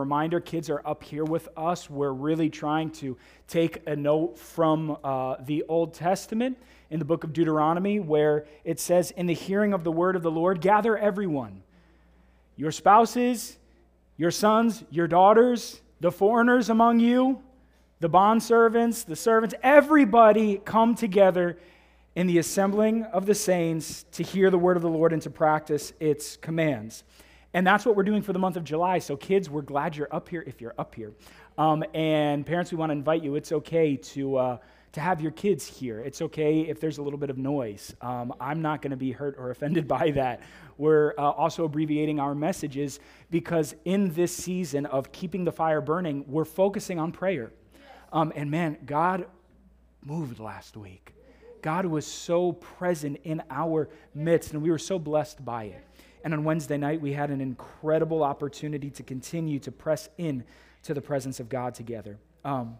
Reminder kids are up here with us. We're really trying to take a note from uh, the Old Testament in the book of Deuteronomy, where it says, In the hearing of the word of the Lord, gather everyone your spouses, your sons, your daughters, the foreigners among you, the bondservants, the servants, everybody come together in the assembling of the saints to hear the word of the Lord and to practice its commands. And that's what we're doing for the month of July. So, kids, we're glad you're up here if you're up here. Um, and parents, we want to invite you. It's okay to, uh, to have your kids here. It's okay if there's a little bit of noise. Um, I'm not going to be hurt or offended by that. We're uh, also abbreviating our messages because in this season of keeping the fire burning, we're focusing on prayer. Um, and man, God moved last week. God was so present in our midst, and we were so blessed by it. And on Wednesday night, we had an incredible opportunity to continue to press in to the presence of God together. Um,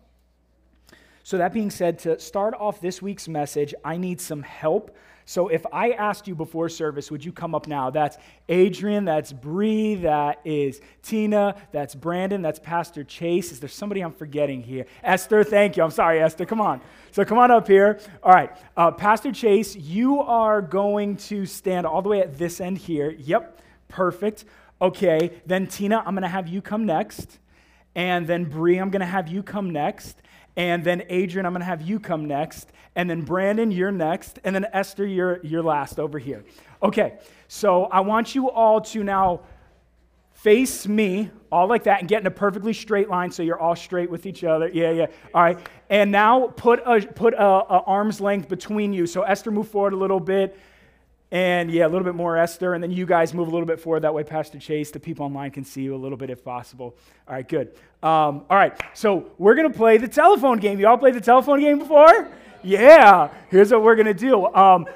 so, that being said, to start off this week's message, I need some help. So, if I asked you before service, would you come up now? That's Adrian, that's Bree, that is Tina, that's Brandon, that's Pastor Chase. Is there somebody I'm forgetting here? Esther, thank you. I'm sorry, Esther. Come on. So, come on up here. All right. Uh, Pastor Chase, you are going to stand all the way at this end here. Yep, perfect. Okay. Then, Tina, I'm going to have you come next. And then, Bree, I'm going to have you come next. And then Adrian, I'm going to have you come next. And then Brandon, you're next. And then Esther, you're, you're last over here. Okay, so I want you all to now face me, all like that, and get in a perfectly straight line so you're all straight with each other. Yeah, yeah. All right. And now put a, put a, a arm's length between you. So Esther, move forward a little bit. And yeah, a little bit more Esther, and then you guys move a little bit forward. That way, Pastor Chase, the people online can see you a little bit if possible. All right, good. Um, all right, so we're to play the telephone game. You all played the telephone game before? Yeah, here's what we're going to do. Um,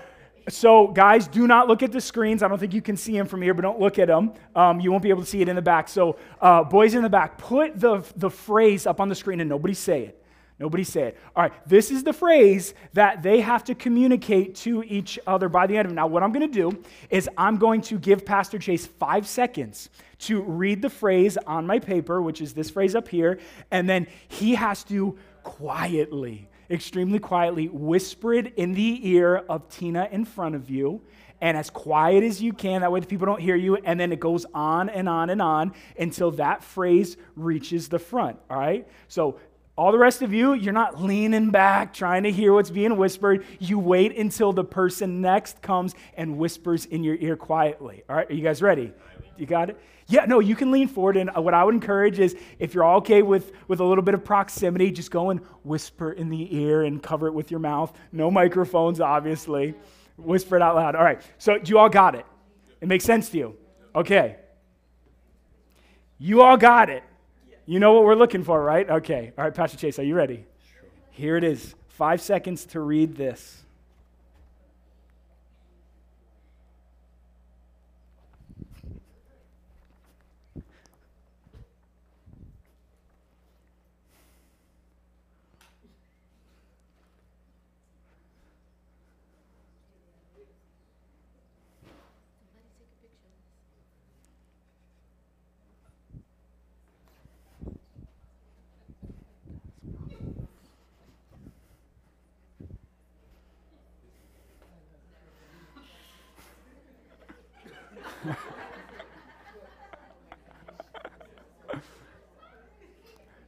so, guys, do not look at the screens. I don't think you can see them from here, but don't look at them. Um, you won't be able to see it in the back. So, uh, boys in the back, put the, the phrase up on the screen and nobody say it. Nobody say it. All right, this is the phrase that they have to communicate to each other by the end of it. Now, what I'm going to do is I'm going to give Pastor Chase five seconds to read the phrase on my paper, which is this phrase up here, and then he has to quietly, extremely quietly, whisper it in the ear of Tina in front of you and as quiet as you can. That way the people don't hear you. And then it goes on and on and on until that phrase reaches the front. All right? So all the rest of you, you're not leaning back trying to hear what's being whispered. You wait until the person next comes and whispers in your ear quietly. All right, are you guys ready? You got it? Yeah, no, you can lean forward. And uh, what I would encourage is if you're all okay with, with a little bit of proximity, just go and whisper in the ear and cover it with your mouth. No microphones, obviously. Whisper it out loud. All right, so you all got it? It makes sense to you? Okay. You all got it. You know what we're looking for, right? Okay. All right, Pastor Chase, are you ready? Here it is. Five seconds to read this.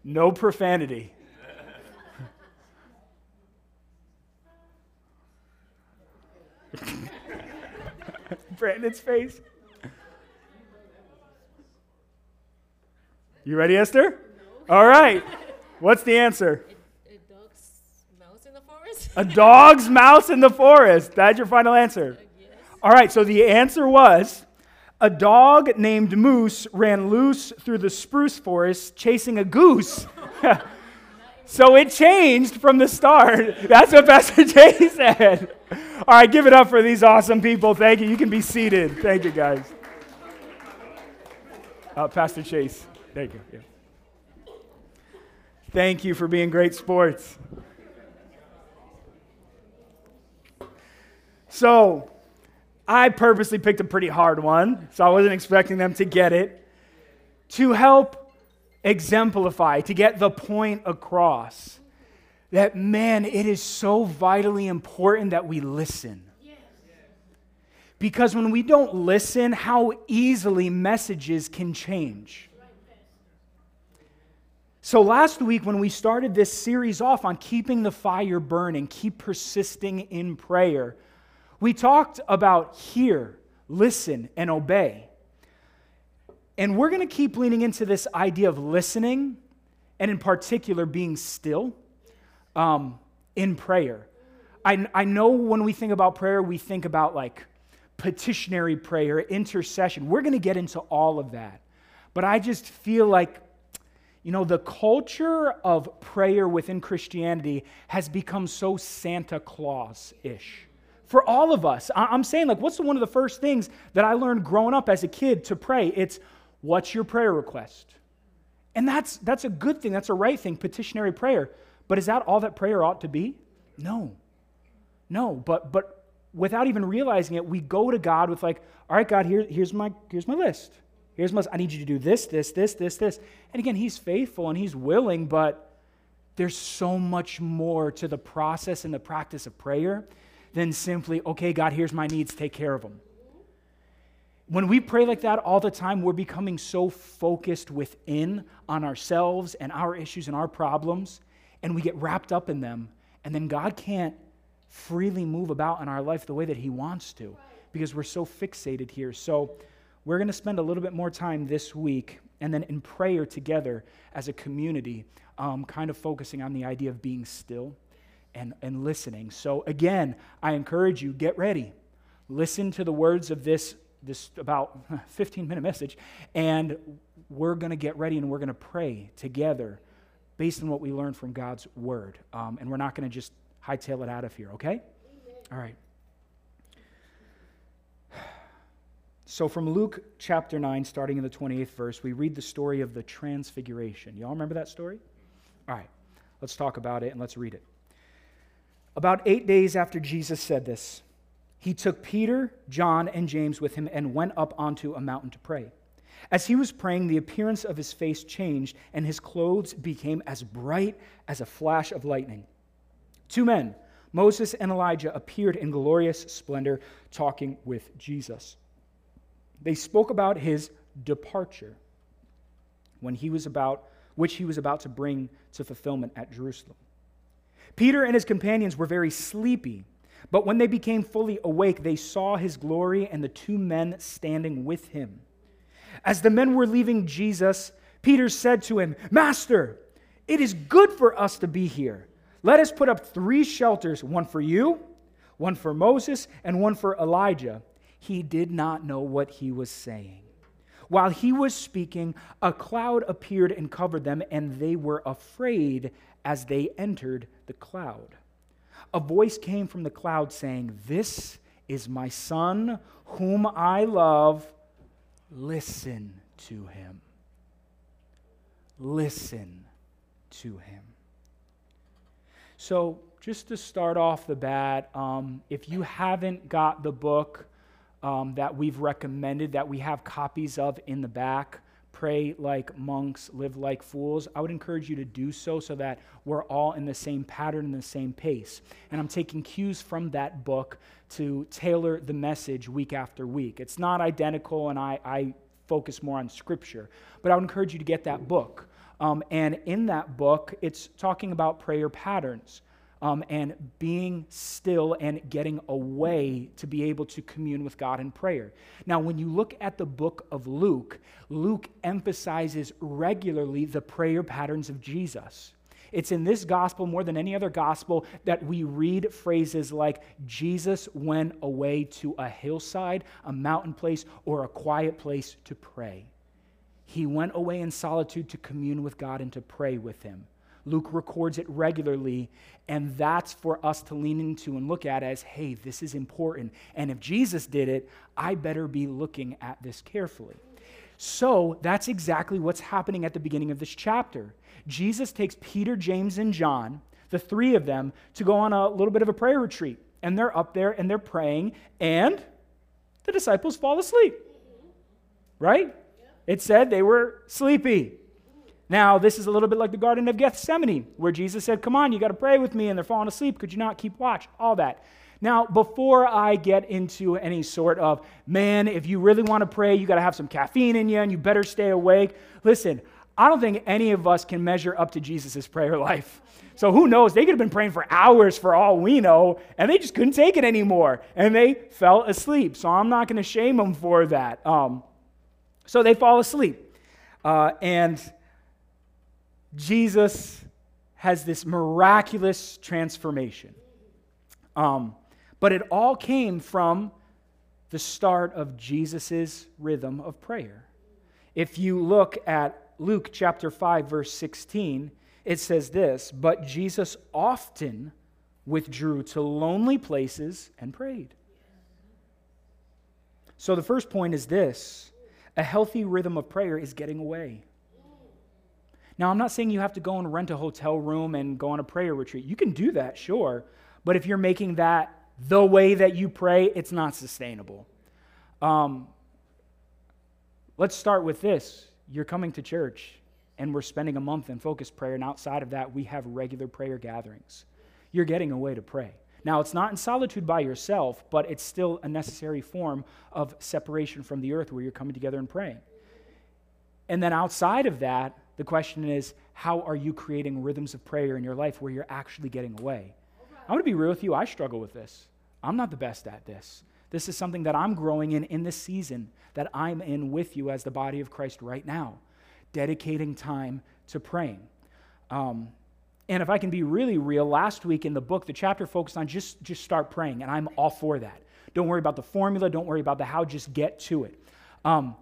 No profanity. Brandon's face. You ready, Esther? All right. What's the answer? A, a dog's mouse in the forest. a dog's mouse in the forest. That's your final answer. Uh, yes. All right, so the answer was a dog named Moose ran loose through the spruce forest chasing a goose. so it changed from the start. That's what Pastor Jay said. All right, give it up for these awesome people. Thank you. You can be seated. Thank you, guys. Uh, Pastor Chase, thank you. Yeah. Thank you for being great sports. So, I purposely picked a pretty hard one, so I wasn't expecting them to get it. To help exemplify, to get the point across. That, man, it is so vitally important that we listen. Because when we don't listen, how easily messages can change. So, last week, when we started this series off on keeping the fire burning, keep persisting in prayer, we talked about hear, listen, and obey. And we're going to keep leaning into this idea of listening, and in particular, being still um, in prayer. I, I know when we think about prayer, we think about like petitionary prayer, intercession. We're going to get into all of that. But I just feel like you know, the culture of prayer within Christianity has become so Santa Claus ish. For all of us, I'm saying, like, what's one of the first things that I learned growing up as a kid to pray? It's, what's your prayer request? And that's, that's a good thing, that's a right thing, petitionary prayer. But is that all that prayer ought to be? No. No, but, but without even realizing it, we go to God with, like, all right, God, here, here's, my, here's my list. Here's my, list. I need you to do this, this, this, this, this. And again, he's faithful and he's willing, but there's so much more to the process and the practice of prayer than simply, okay, God, here's my needs, take care of them. When we pray like that all the time, we're becoming so focused within on ourselves and our issues and our problems, and we get wrapped up in them. And then God can't freely move about in our life the way that He wants to because we're so fixated here. So, we're going to spend a little bit more time this week and then in prayer together as a community, um, kind of focusing on the idea of being still and, and listening. So, again, I encourage you, get ready. Listen to the words of this, this about 15 minute message, and we're going to get ready and we're going to pray together based on what we learn from God's word. Um, and we're not going to just hightail it out of here, okay? All right. So, from Luke chapter 9, starting in the 28th verse, we read the story of the Transfiguration. Y'all remember that story? All right, let's talk about it and let's read it. About eight days after Jesus said this, he took Peter, John, and James with him and went up onto a mountain to pray. As he was praying, the appearance of his face changed, and his clothes became as bright as a flash of lightning. Two men, Moses and Elijah, appeared in glorious splendor, talking with Jesus. They spoke about his departure when he was about which he was about to bring to fulfillment at Jerusalem. Peter and his companions were very sleepy, but when they became fully awake, they saw his glory and the two men standing with him. As the men were leaving Jesus, Peter said to him, Master, it is good for us to be here. Let us put up three shelters one for you, one for Moses, and one for Elijah he did not know what he was saying. While he was speaking, a cloud appeared and covered them, and they were afraid as they entered the cloud. A voice came from the cloud saying, This is my son, whom I love. Listen to him. Listen to him. So, just to start off the bat, um, if you haven't got the book, um, that we've recommended that we have copies of in the back. Pray like monks, live like fools. I would encourage you to do so so that we're all in the same pattern and the same pace. And I'm taking cues from that book to tailor the message week after week. It's not identical, and I, I focus more on scripture, but I would encourage you to get that book. Um, and in that book, it's talking about prayer patterns um, and being still and getting away to be able to commune with God in prayer. Now, when you look at the book of Luke, Luke emphasizes regularly the prayer patterns of Jesus. It's in this gospel more than any other gospel that we read phrases like Jesus went away to a hillside, a mountain place, or a quiet place to pray. He went away in solitude to commune with God and to pray with Him. Luke records it regularly, and that's for us to lean into and look at as hey, this is important. And if Jesus did it, I better be looking at this carefully. So that's exactly what's happening at the beginning of this chapter. Jesus takes Peter, James, and John, the three of them, to go on a little bit of a prayer retreat. And they're up there and they're praying, and the disciples fall asleep. Right? It said they were sleepy. Now, this is a little bit like the Garden of Gethsemane, where Jesus said, Come on, you got to pray with me, and they're falling asleep. Could you not keep watch? All that. Now, before I get into any sort of, man, if you really want to pray, you got to have some caffeine in you and you better stay awake. Listen, I don't think any of us can measure up to Jesus' prayer life. So who knows? They could have been praying for hours for all we know, and they just couldn't take it anymore. And they fell asleep. So I'm not going to shame them for that. Um, so they fall asleep. Uh, and Jesus has this miraculous transformation. Um, but it all came from the start of Jesus' rhythm of prayer. If you look at Luke chapter 5, verse 16, it says this But Jesus often withdrew to lonely places and prayed. So the first point is this a healthy rhythm of prayer is getting away. Now, I'm not saying you have to go and rent a hotel room and go on a prayer retreat. You can do that, sure. But if you're making that the way that you pray, it's not sustainable. Um, let's start with this. You're coming to church, and we're spending a month in focused prayer, and outside of that, we have regular prayer gatherings. You're getting a way to pray. Now, it's not in solitude by yourself, but it's still a necessary form of separation from the earth where you're coming together and praying. And then outside of that, the question is how are you creating rhythms of prayer in your life where you're actually getting away? I'm going to be real with you. I struggle with this. I'm not the best at this. This is something that I'm growing in in this season that I'm in with you as the body of Christ right now, dedicating time to praying. Um, and if I can be really real, last week in the book, the chapter focused on just, just start praying, and I'm all for that. Don't worry about the formula, don't worry about the how, just get to it. Um,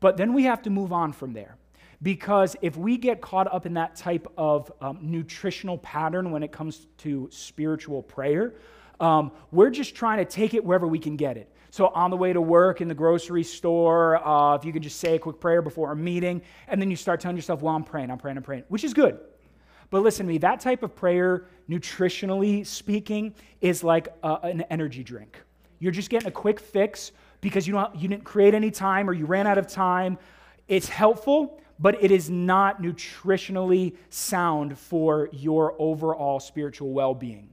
but then we have to move on from there. Because if we get caught up in that type of um, nutritional pattern when it comes to spiritual prayer, um, we're just trying to take it wherever we can get it. So, on the way to work, in the grocery store, uh, if you can just say a quick prayer before a meeting, and then you start telling yourself, Well, I'm praying, I'm praying, I'm praying, which is good. But listen to me, that type of prayer, nutritionally speaking, is like an energy drink. You're just getting a quick fix because you, don't, you didn't create any time or you ran out of time. It's helpful, but it is not nutritionally sound for your overall spiritual well being.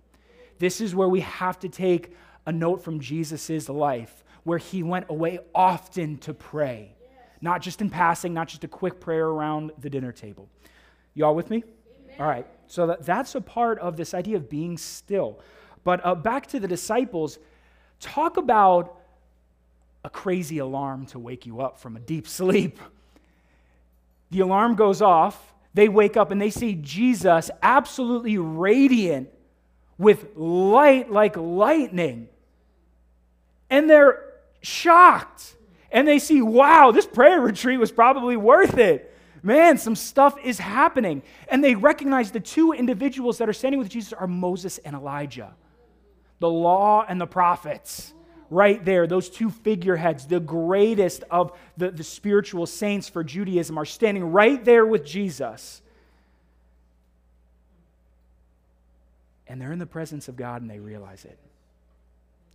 This is where we have to take a note from Jesus' life, where he went away often to pray, not just in passing, not just a quick prayer around the dinner table. Y'all with me? Amen. All right. So that, that's a part of this idea of being still. But uh, back to the disciples, talk about a crazy alarm to wake you up from a deep sleep. The alarm goes off. They wake up and they see Jesus absolutely radiant with light like lightning. And they're shocked. And they see, wow, this prayer retreat was probably worth it. Man, some stuff is happening. And they recognize the two individuals that are standing with Jesus are Moses and Elijah, the law and the prophets right there, those two figureheads, the greatest of the, the spiritual saints for Judaism, are standing right there with Jesus. And they're in the presence of God and they realize it.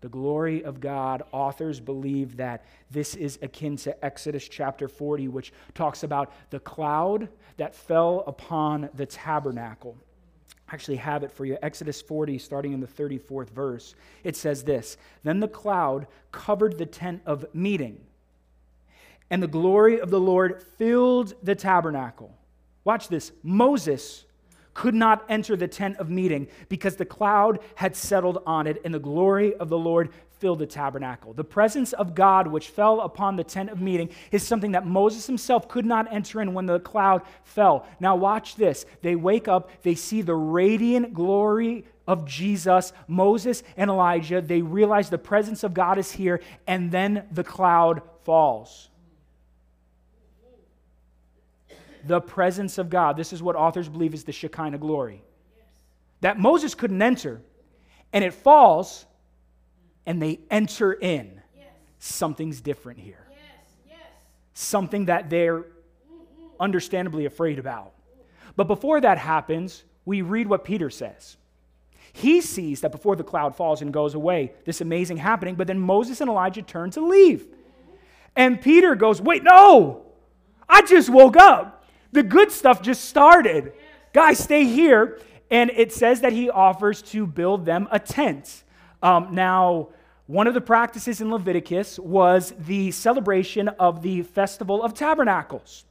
The glory of God, authors believe that this is akin to Exodus chapter 40, which talks about the cloud that fell upon the tabernacle actually have it for you. Exodus 40, starting in the 34th verse. It says this Then the cloud covered the tent of meeting, and the glory of the Lord filled the tabernacle. Watch this. Moses could not enter the tent of meeting because the cloud had settled on it, and the glory of the Lord filled the tabernacle. The presence of God, which fell upon the tent of meeting, is something that Moses himself could not enter in when the cloud fell. Now, watch this. They wake up, they see the radiant glory of Jesus, Moses and Elijah. They realize the presence of God is here, and then the cloud falls. The presence of God. This is what authors believe is the Shekinah glory. That Moses couldn't enter, and it falls and they enter in, yes. something's different here. Yes. Yes. Something that they're mm-hmm. understandably afraid about. But before that happens, we read what Peter says. He sees that before the cloud falls and goes away, this amazing happening, but then Moses and Elijah turn to leave. And Peter goes, Wait, no, I just woke up. The good stuff just started. Guys, stay here. And it says that he offers to build them a tent. Um, now, one of the practices in Leviticus was the celebration of the Festival of Tabernacles.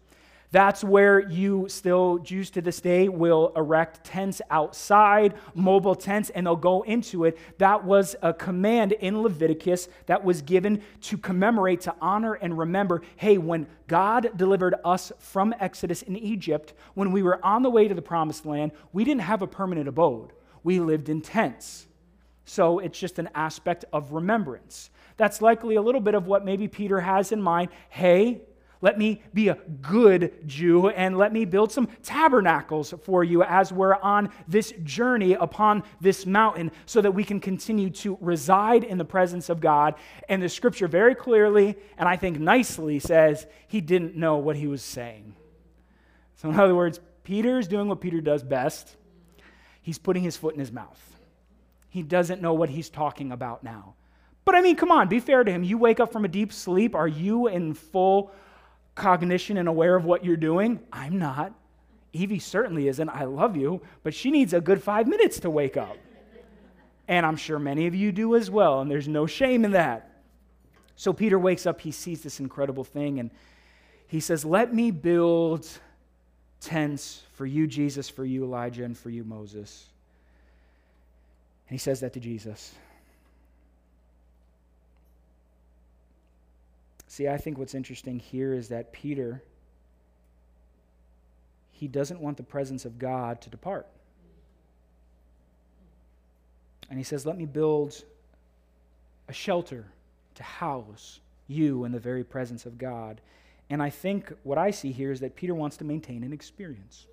That's where you still, Jews to this day, will erect tents outside, mobile tents, and they'll go into it. That was a command in Leviticus that was given to commemorate, to honor, and remember hey, when God delivered us from Exodus in Egypt, when we were on the way to the promised land, we didn't have a permanent abode. We lived in tents. So it's just an aspect of remembrance. That's likely a little bit of what maybe Peter has in mind. Hey, let me be a good Jew and let me build some tabernacles for you as we're on this journey upon this mountain so that we can continue to reside in the presence of God. And the scripture very clearly, and I think nicely, says he didn't know what he was saying. So, in other words, Peter is doing what Peter does best he's putting his foot in his mouth. He doesn't know what he's talking about now. But I mean, come on, be fair to him. You wake up from a deep sleep. Are you in full cognition and aware of what you're doing? I'm not. Evie certainly isn't. I love you, but she needs a good five minutes to wake up. And I'm sure many of you do as well, and there's no shame in that. So Peter wakes up, he sees this incredible thing, and he says, Let me build tents for you, Jesus, for you, Elijah, and for you, Moses. And he says that to Jesus. See, I think what's interesting here is that Peter, he doesn't want the presence of God to depart. And he says, Let me build a shelter to house you in the very presence of God. And I think what I see here is that Peter wants to maintain an experience.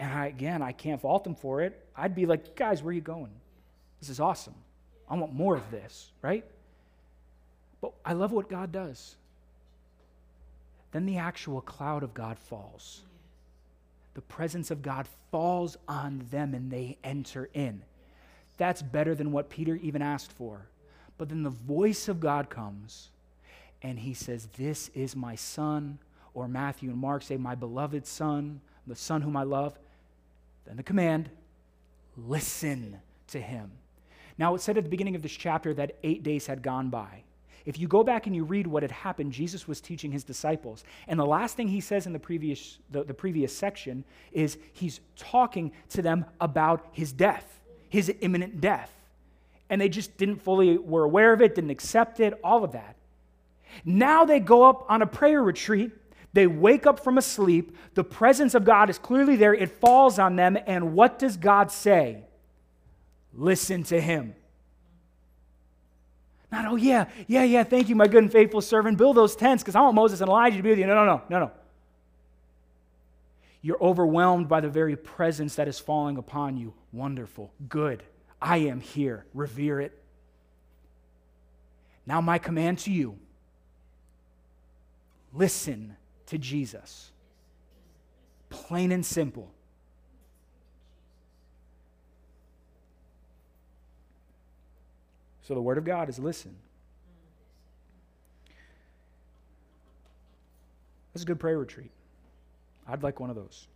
And I, again, I can't fault them for it. I'd be like, guys, where are you going? This is awesome. I want more of this, right? But I love what God does. Then the actual cloud of God falls. The presence of God falls on them and they enter in. That's better than what Peter even asked for. But then the voice of God comes and he says, This is my son. Or Matthew and Mark say, My beloved son, the son whom I love. Then the command, listen to him. Now, it said at the beginning of this chapter that eight days had gone by. If you go back and you read what had happened, Jesus was teaching his disciples. And the last thing he says in the previous, the, the previous section is he's talking to them about his death, his imminent death. And they just didn't fully were aware of it, didn't accept it, all of that. Now they go up on a prayer retreat. They wake up from a sleep. The presence of God is clearly there. It falls on them. And what does God say? Listen to him. Not, oh, yeah, yeah, yeah, thank you, my good and faithful servant. Build those tents because I want Moses and Elijah to be with you. No, no, no, no, no. You're overwhelmed by the very presence that is falling upon you. Wonderful, good. I am here. Revere it. Now, my command to you listen to Jesus. Plain and simple. So the Word of God is listen. That's a good prayer retreat. I'd like one of those.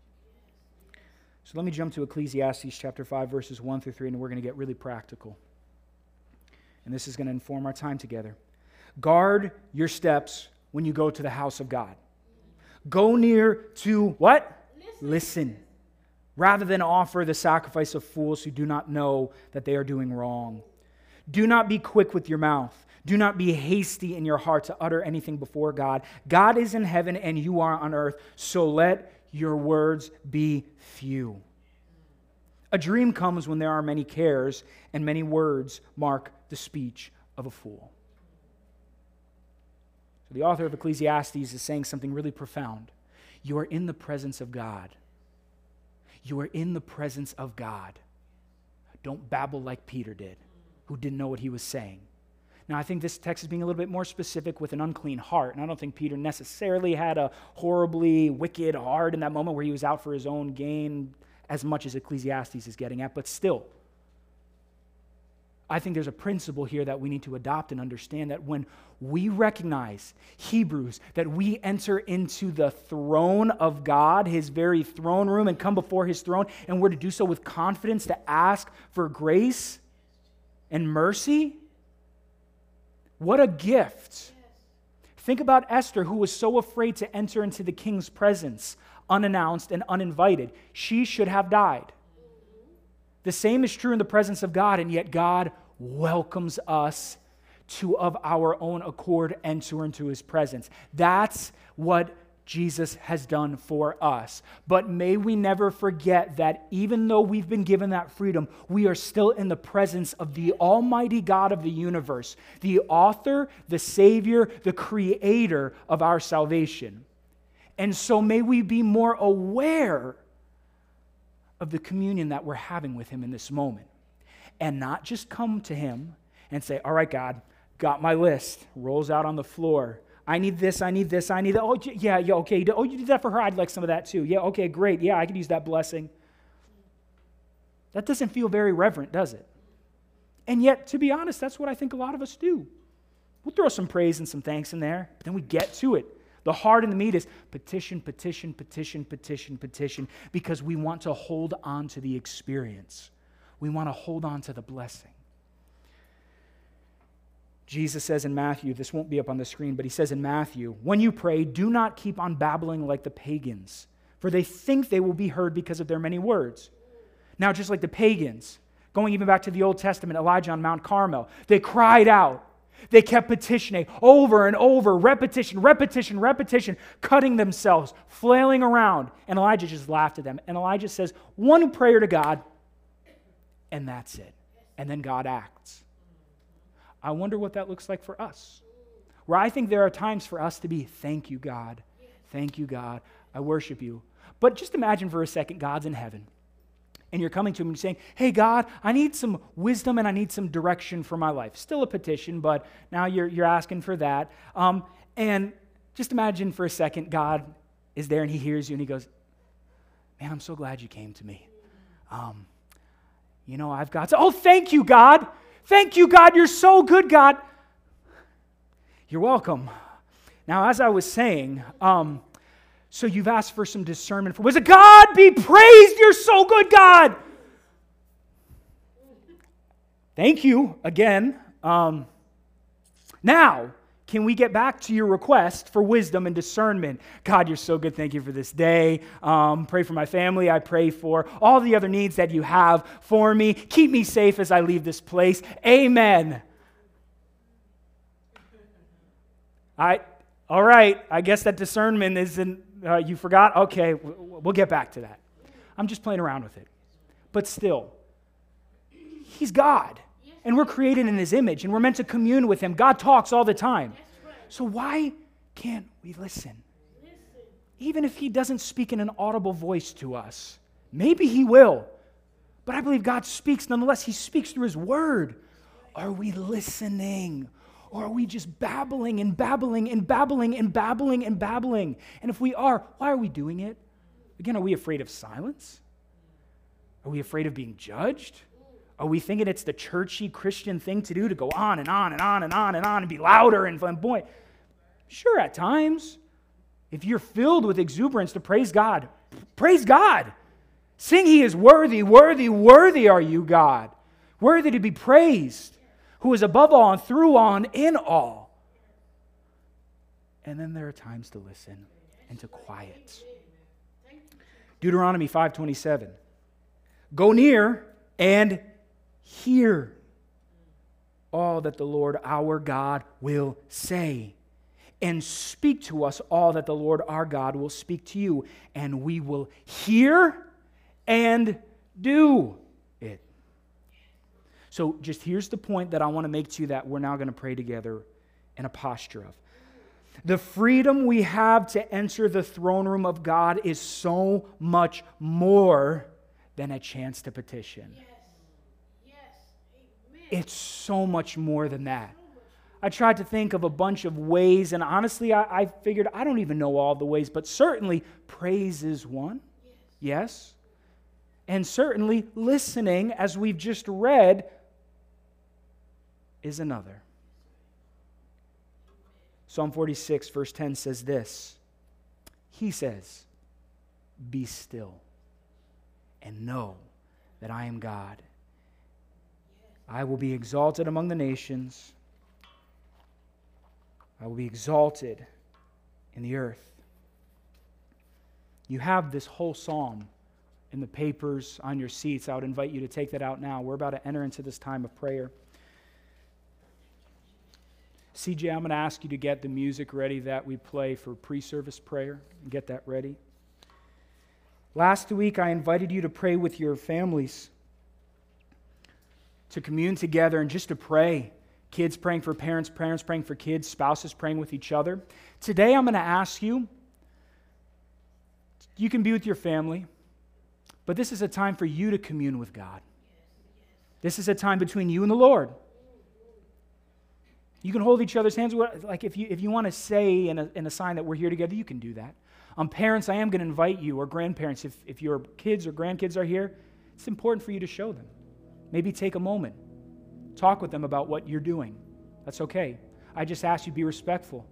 So let me jump to Ecclesiastes chapter 5, verses 1 through 3, and we're going to get really practical. And this is going to inform our time together. Guard your steps when you go to the house of God. Go near to what? Listen. Listen. Rather than offer the sacrifice of fools who do not know that they are doing wrong. Do not be quick with your mouth. Do not be hasty in your heart to utter anything before God. God is in heaven and you are on earth, so let your words be few. A dream comes when there are many cares, and many words mark the speech of a fool. The author of Ecclesiastes is saying something really profound. You are in the presence of God. You are in the presence of God. Don't babble like Peter did who didn't know what he was saying. Now, I think this text is being a little bit more specific with an unclean heart. And I don't think Peter necessarily had a horribly wicked heart in that moment where he was out for his own gain as much as Ecclesiastes is getting at, but still. I think there's a principle here that we need to adopt and understand that when we recognize, Hebrews, that we enter into the throne of God, his very throne room, and come before his throne, and we're to do so with confidence to ask for grace and mercy. What a gift. Think about Esther, who was so afraid to enter into the king's presence unannounced and uninvited. She should have died. The same is true in the presence of God, and yet God welcomes us to, of our own accord, enter into his presence. That's what Jesus has done for us. But may we never forget that even though we've been given that freedom, we are still in the presence of the Almighty God of the universe, the author, the Savior, the creator of our salvation. And so may we be more aware of the communion that we're having with Him in this moment. And not just come to Him and say, All right, God, got my list, rolls out on the floor. I need this, I need this, I need that. Oh, yeah, yeah, okay. Oh, you did that for her. I'd like some of that too. Yeah, okay, great. Yeah, I could use that blessing. That doesn't feel very reverent, does it? And yet, to be honest, that's what I think a lot of us do. We'll throw some praise and some thanks in there, but then we get to it. The heart and the meat is petition, petition, petition, petition, petition, because we want to hold on to the experience. We want to hold on to the blessing. Jesus says in Matthew, this won't be up on the screen, but he says in Matthew, when you pray, do not keep on babbling like the pagans, for they think they will be heard because of their many words. Now, just like the pagans, going even back to the Old Testament, Elijah on Mount Carmel, they cried out, they kept petitioning over and over, repetition, repetition, repetition, cutting themselves, flailing around. And Elijah just laughed at them. And Elijah says, one prayer to God, and that's it. And then God acts. I wonder what that looks like for us. Where I think there are times for us to be, thank you, God. Thank you, God. I worship you. But just imagine for a second God's in heaven and you're coming to him and saying, Hey, God, I need some wisdom and I need some direction for my life. Still a petition, but now you're, you're asking for that. Um, and just imagine for a second, God is there and he hears you and he goes, Man, I'm so glad you came to me. Um, you know, I've got, to, oh, thank you, God. Thank you, God. You're so good, God. You're welcome. Now, as I was saying, um, so you've asked for some discernment for was it God be praised? You're so good, God. Thank you again. Um, now, can we get back to your request for wisdom and discernment? God, you're so good. Thank you for this day. Um, pray for my family. I pray for all the other needs that you have for me. Keep me safe as I leave this place. Amen. I, all right, I guess that discernment isn't uh, you forgot? Okay, we'll get back to that. I'm just playing around with it. But still, He's God. And we're created in His image and we're meant to commune with Him. God talks all the time. So why can't we listen? Even if He doesn't speak in an audible voice to us, maybe He will. But I believe God speaks nonetheless. He speaks through His Word. Are we listening? Or are we just babbling and babbling and babbling and babbling and babbling? And if we are, why are we doing it? Again, are we afraid of silence? Are we afraid of being judged? Are we thinking it's the churchy Christian thing to do to go on and on and on and on and on and be louder and flamboyant? Sure, at times. If you're filled with exuberance to praise God, praise God. Sing, He is worthy, worthy, worthy are you, God. Worthy to be praised who is above all and through all and in all. And then there are times to listen and to quiet. Deuteronomy 5:27. Go near and hear all that the Lord our God will say and speak to us all that the Lord our God will speak to you and we will hear and do so, just here's the point that I want to make to you that we're now going to pray together in a posture of. The freedom we have to enter the throne room of God is so much more than a chance to petition. Yes. Yes. It's so much more than that. I tried to think of a bunch of ways, and honestly, I, I figured I don't even know all the ways, but certainly praise is one. Yes. yes. And certainly listening, as we've just read, is another. Psalm 46, verse 10 says this He says, Be still and know that I am God. I will be exalted among the nations, I will be exalted in the earth. You have this whole psalm in the papers on your seats. I would invite you to take that out now. We're about to enter into this time of prayer. CJ, I'm going to ask you to get the music ready that we play for pre service prayer and get that ready. Last week, I invited you to pray with your families, to commune together and just to pray. Kids praying for parents, parents praying for kids, spouses praying with each other. Today, I'm going to ask you you can be with your family, but this is a time for you to commune with God. This is a time between you and the Lord. You can hold each other's hands. Like if you, if you want to say in a, in a sign that we're here together, you can do that. Um, parents, I am going to invite you, or grandparents, if, if your kids or grandkids are here, it's important for you to show them. Maybe take a moment, talk with them about what you're doing. That's okay. I just ask you be respectful.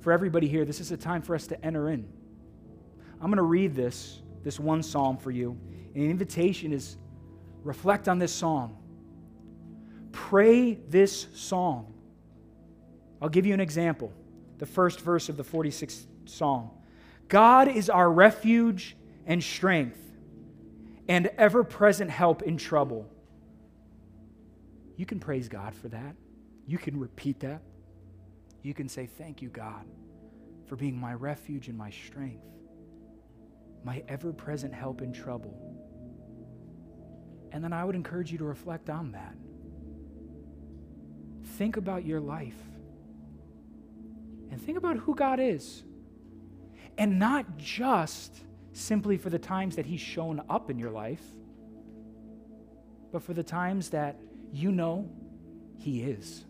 For everybody here, this is a time for us to enter in. I'm going to read this, this one psalm for you. And the invitation is reflect on this psalm. Pray this song I'll give you an example. The first verse of the 46th Psalm God is our refuge and strength and ever present help in trouble. You can praise God for that. You can repeat that. You can say, Thank you, God, for being my refuge and my strength, my ever present help in trouble. And then I would encourage you to reflect on that. Think about your life and think about who God is. And not just simply for the times that He's shown up in your life, but for the times that you know He is.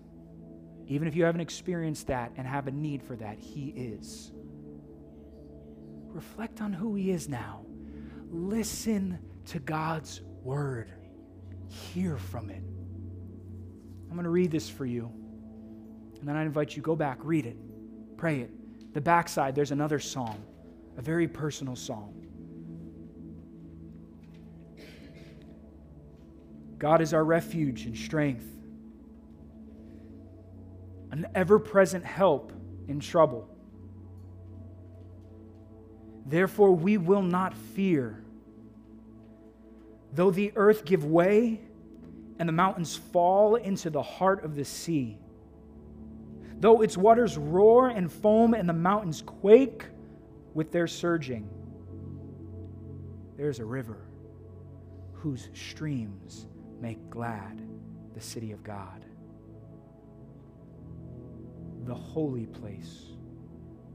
Even if you haven't experienced that and have a need for that, He is. Reflect on who He is now. Listen to God's Word, hear from it. I'm going to read this for you. And then I invite you go back, read it. Pray it. The backside, there's another psalm, a very personal psalm. God is our refuge and strength, an ever present help in trouble. Therefore, we will not fear. Though the earth give way and the mountains fall into the heart of the sea, though its waters roar and foam and the mountains quake with their surging. There is a river whose streams make glad the city of God, the holy place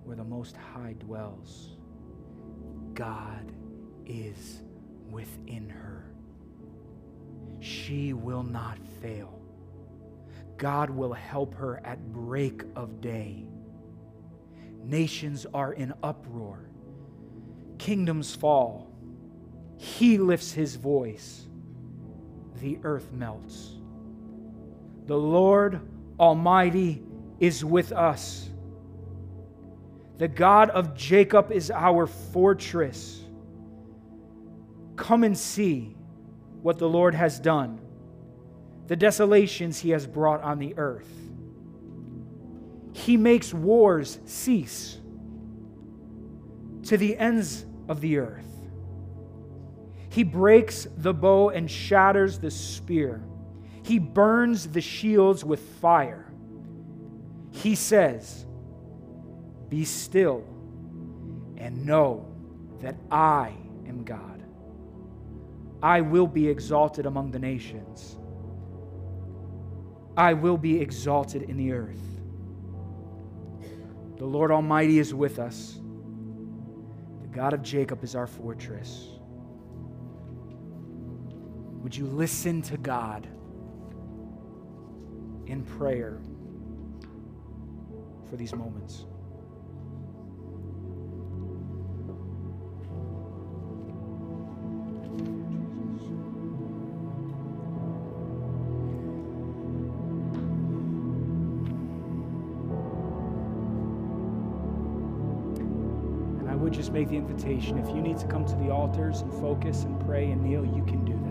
where the Most High dwells. God is within her. She will not fail. God will help her at break of day. Nations are in uproar, kingdoms fall. He lifts his voice, the earth melts. The Lord Almighty is with us. The God of Jacob is our fortress. Come and see what the Lord has done the desolations he has brought on the earth. He makes wars cease to the ends of the earth. He breaks the bow and shatters the spear. He burns the shields with fire. He says, Be still and know that I am God. I will be exalted among the nations. I will be exalted in the earth. The Lord Almighty is with us. The God of Jacob is our fortress. Would you listen to God in prayer for these moments? Make the invitation. If you need to come to the altars and focus and pray and kneel, you can do that.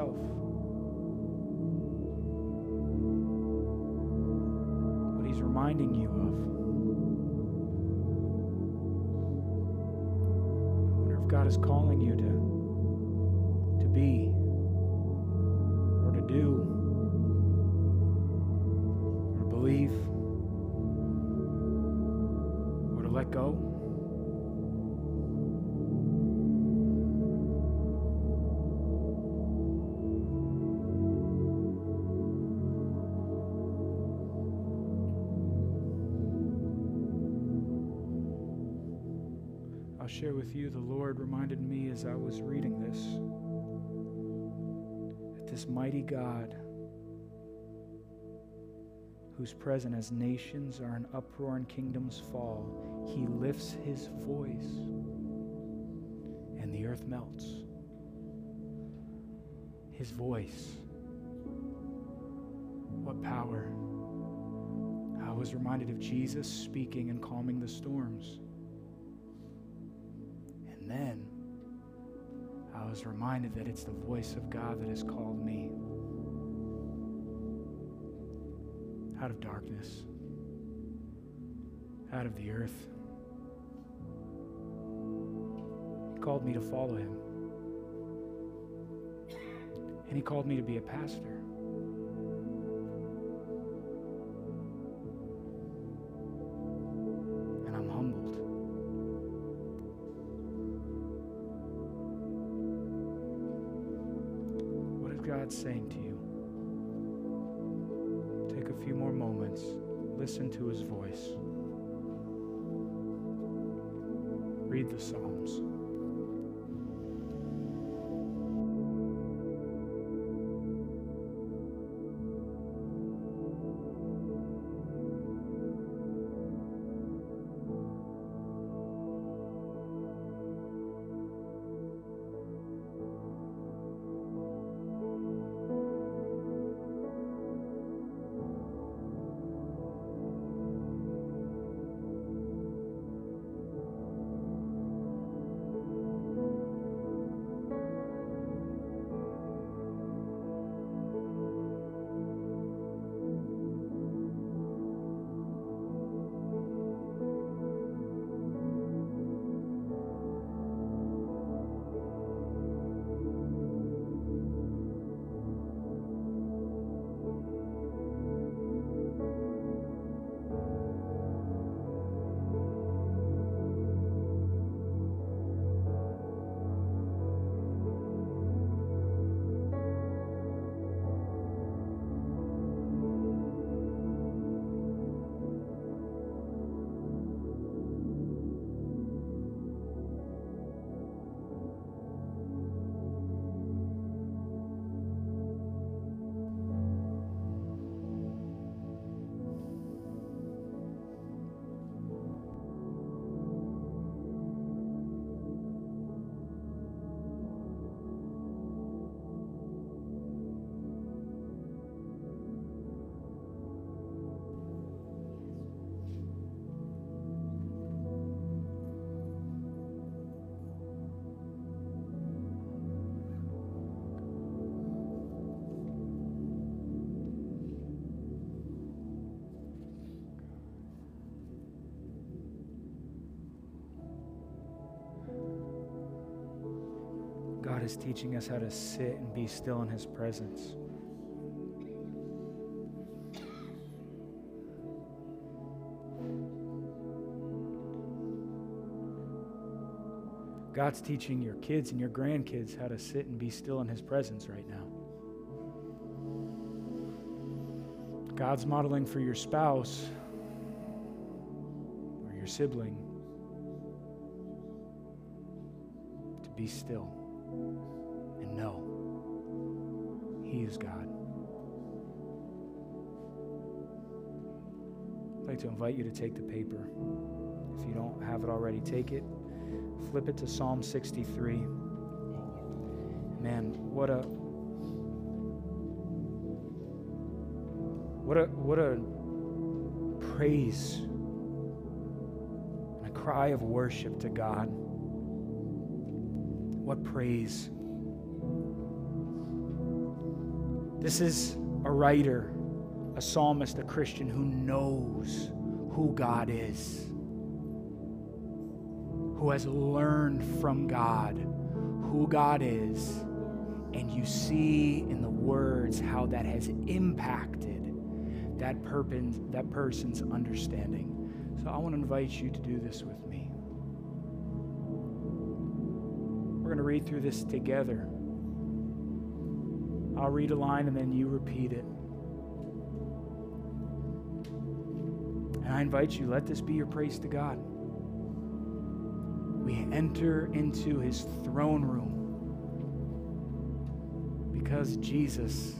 About Himself. What He's reminding you of. I wonder if God is calling share with you, the Lord reminded me as I was reading this that this mighty God, who's present as nations are in uproar and kingdoms fall, he lifts his voice and the earth melts. His voice. What power. I was reminded of Jesus speaking and calming the storms. Was reminded that it's the voice of God that has called me out of darkness, out of the earth. He called me to follow him. And he called me to be a pastor. Read the Psalms. Is teaching us how to sit and be still in His presence. God's teaching your kids and your grandkids how to sit and be still in His presence right now. God's modeling for your spouse or your sibling to be still God. I'd like to invite you to take the paper. If you don't have it already, take it. Flip it to Psalm 63. Man, what a What a, what a praise and a cry of worship to God. What praise. This is a writer, a psalmist, a Christian who knows who God is, who has learned from God who God is, and you see in the words how that has impacted that, that person's understanding. So I want to invite you to do this with me. We're going to read through this together. I'll read a line and then you repeat it. And I invite you, let this be your praise to God. We enter into his throne room because Jesus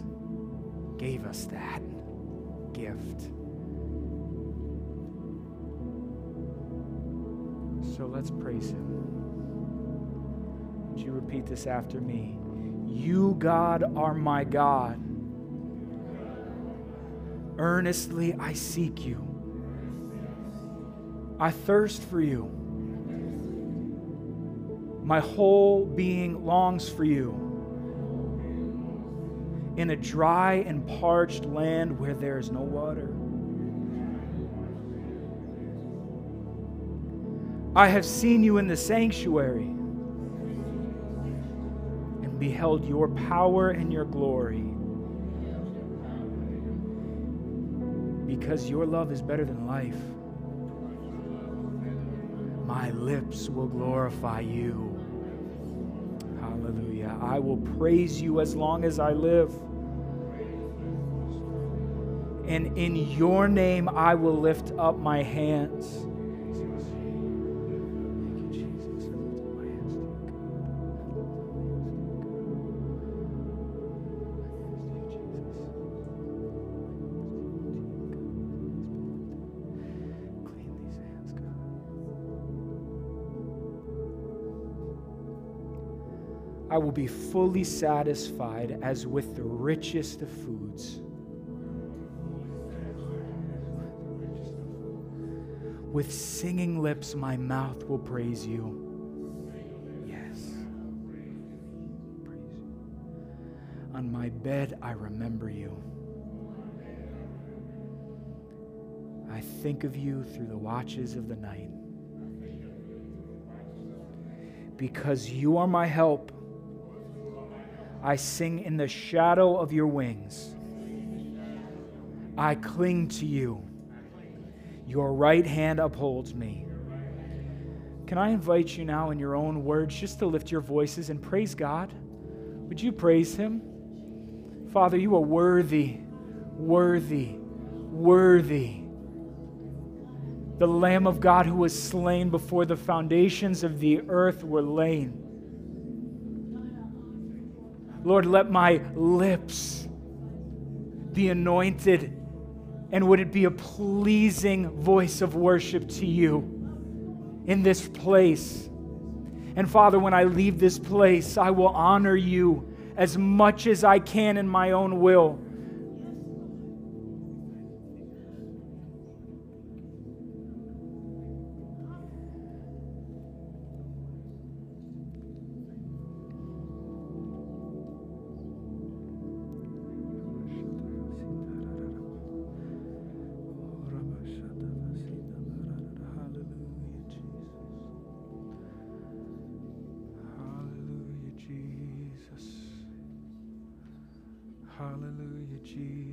gave us that gift. So let's praise him. Would you repeat this after me? You, God, are my God. Earnestly I seek you. I thirst for you. My whole being longs for you. In a dry and parched land where there is no water. I have seen you in the sanctuary beheld your power and your glory. Because your love is better than life, my lips will glorify you. Hallelujah. I will praise you as long as I live. And in your name I will lift up my hands. I will be fully satisfied as with the richest of foods. With singing lips, my mouth will praise you. Yes. On my bed, I remember you. I think of you through the watches of the night. Because you are my help, I sing in the shadow of your wings. I cling to you. Your right hand upholds me. Can I invite you now, in your own words, just to lift your voices and praise God? Would you praise Him? Father, you are worthy, worthy, worthy. The Lamb of God who was slain before the foundations of the earth were laid. Lord, let my lips be anointed and would it be a pleasing voice of worship to you in this place? And Father, when I leave this place, I will honor you as much as I can in my own will.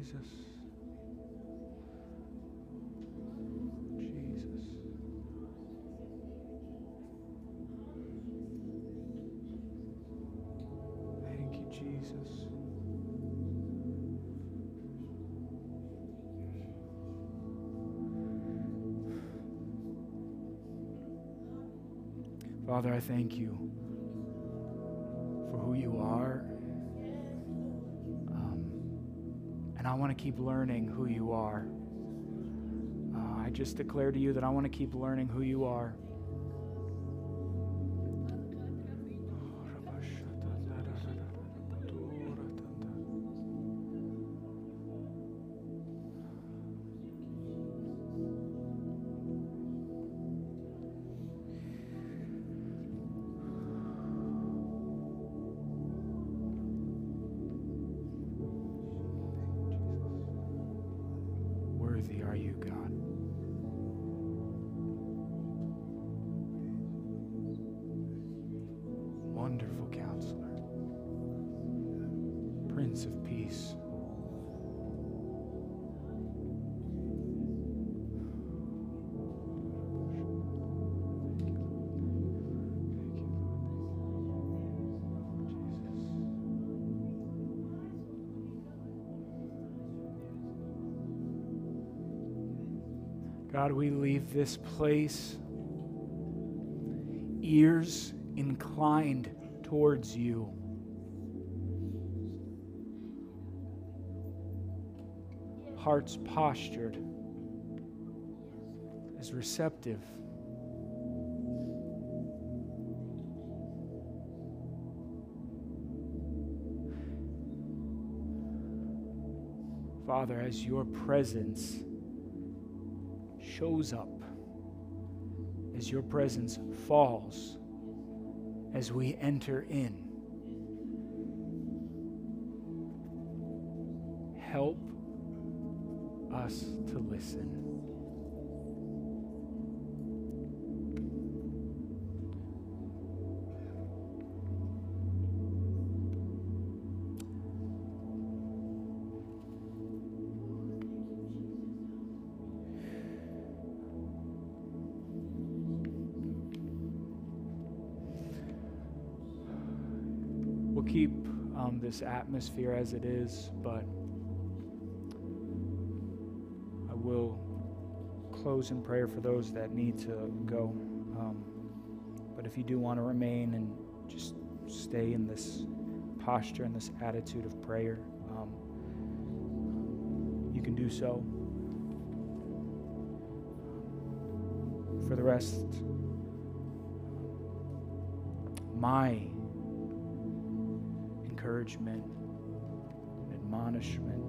Jesus. Jesus. Thank you, Jesus. Father, I thank you want to keep learning who you are. Uh, I just declare to you that I want to keep learning who you are. God, we leave this place ears inclined towards you. Hearts postured as receptive. Father, as your presence shows up, as your presence falls, as we enter in. This atmosphere as it is, but I will close in prayer for those that need to go. Um, but if you do want to remain and just stay in this posture and this attitude of prayer, um, you can do so. For the rest, my encouragement and admonishment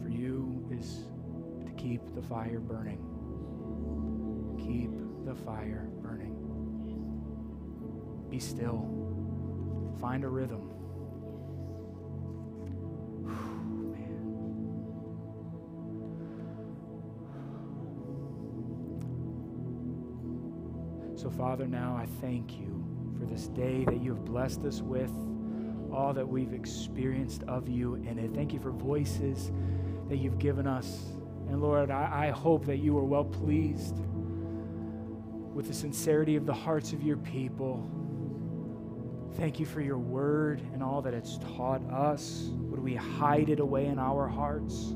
for you is to keep the fire burning. Keep the fire burning. Be still. Find a rhythm. So, Father, now I thank you for this day that you have blessed us with, all that we've experienced of you in it. Thank you for voices that you've given us. And Lord, I, I hope that you are well pleased with the sincerity of the hearts of your people. Thank you for your word and all that it's taught us. Would we hide it away in our hearts?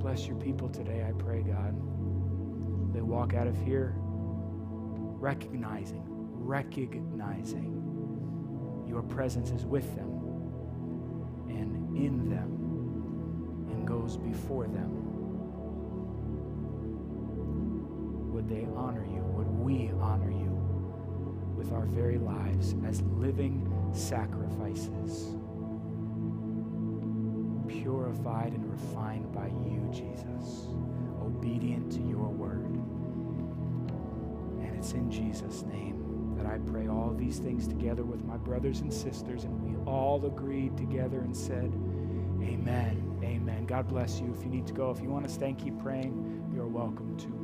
Bless your people today, I pray, God. They walk out of here recognizing, recognizing your presence is with them and in them and goes before them. Would they honor you? Would we honor you with our very lives as living sacrifices, purified and refined by you, Jesus, obedient to your word? It's in Jesus' name that I pray all these things together with my brothers and sisters, and we all agreed together and said, Amen. Amen. God bless you. If you need to go, if you want to stay and keep praying, you're welcome to.